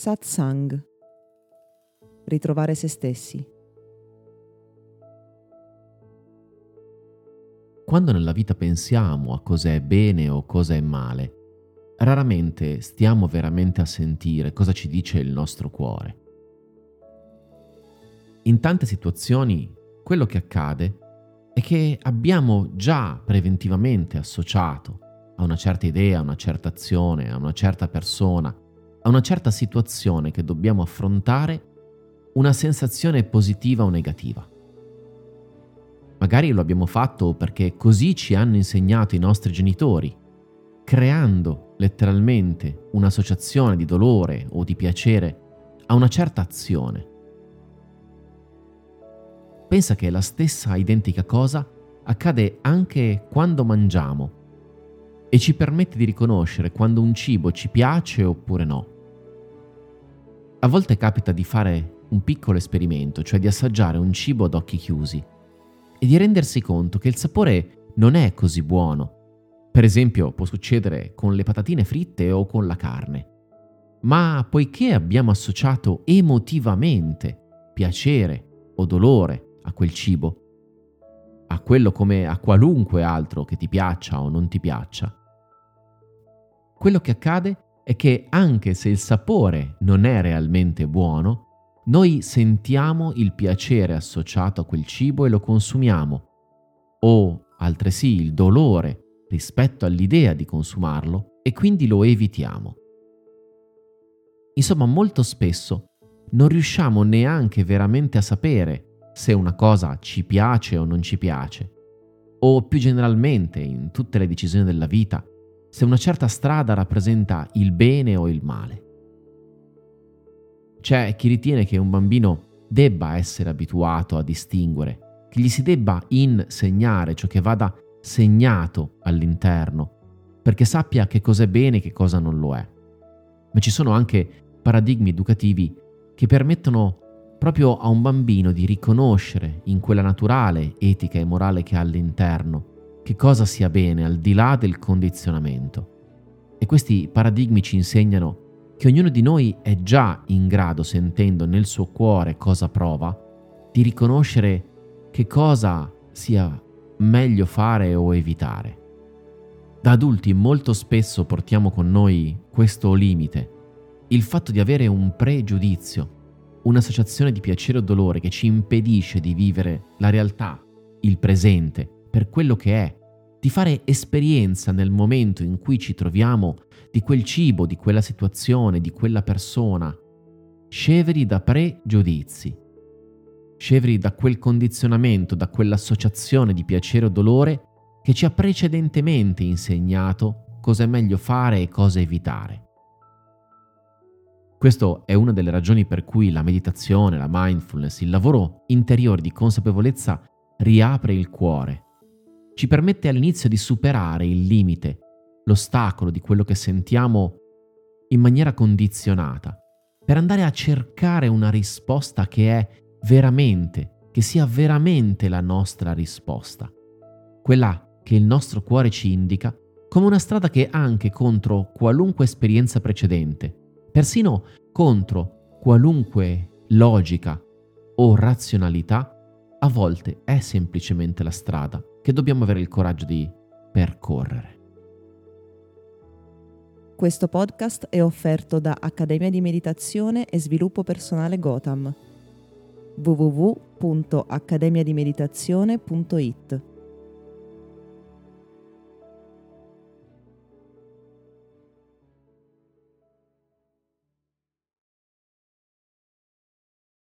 Satsang. Ritrovare se stessi. Quando nella vita pensiamo a cosa è bene o cosa è male, raramente stiamo veramente a sentire cosa ci dice il nostro cuore. In tante situazioni quello che accade è che abbiamo già preventivamente associato a una certa idea, a una certa azione, a una certa persona, a una certa situazione che dobbiamo affrontare una sensazione positiva o negativa. Magari lo abbiamo fatto perché così ci hanno insegnato i nostri genitori, creando letteralmente un'associazione di dolore o di piacere a una certa azione. Pensa che la stessa identica cosa accade anche quando mangiamo e ci permette di riconoscere quando un cibo ci piace oppure no. A volte capita di fare un piccolo esperimento, cioè di assaggiare un cibo ad occhi chiusi e di rendersi conto che il sapore non è così buono. Per esempio può succedere con le patatine fritte o con la carne. Ma poiché abbiamo associato emotivamente piacere o dolore a quel cibo, a quello come a qualunque altro che ti piaccia o non ti piaccia, quello che accade è che anche se il sapore non è realmente buono, noi sentiamo il piacere associato a quel cibo e lo consumiamo, o altresì il dolore rispetto all'idea di consumarlo e quindi lo evitiamo. Insomma, molto spesso non riusciamo neanche veramente a sapere se una cosa ci piace o non ci piace, o più generalmente in tutte le decisioni della vita, se una certa strada rappresenta il bene o il male. C'è chi ritiene che un bambino debba essere abituato a distinguere, che gli si debba insegnare ciò che vada segnato all'interno, perché sappia che cosa è bene e che cosa non lo è. Ma ci sono anche paradigmi educativi che permettono proprio a un bambino di riconoscere in quella naturale etica e morale che ha all'interno che cosa sia bene al di là del condizionamento. E questi paradigmi ci insegnano che ognuno di noi è già in grado, sentendo nel suo cuore cosa prova, di riconoscere che cosa sia meglio fare o evitare. Da adulti molto spesso portiamo con noi questo limite, il fatto di avere un pregiudizio, un'associazione di piacere o dolore che ci impedisce di vivere la realtà, il presente, per quello che è, di fare esperienza nel momento in cui ci troviamo di quel cibo, di quella situazione, di quella persona, scevri da pregiudizi, scevri da quel condizionamento, da quell'associazione di piacere o dolore che ci ha precedentemente insegnato cosa è meglio fare e cosa evitare. Questa è una delle ragioni per cui la meditazione, la mindfulness, il lavoro interiore di consapevolezza riapre il cuore ci permette all'inizio di superare il limite, l'ostacolo di quello che sentiamo in maniera condizionata, per andare a cercare una risposta che è veramente, che sia veramente la nostra risposta, quella che il nostro cuore ci indica come una strada che anche contro qualunque esperienza precedente, persino contro qualunque logica o razionalità, a volte è semplicemente la strada che dobbiamo avere il coraggio di percorrere. Questo podcast è offerto da Accademia di Meditazione e Sviluppo Personale Gotham www.accademiadimeditazione.it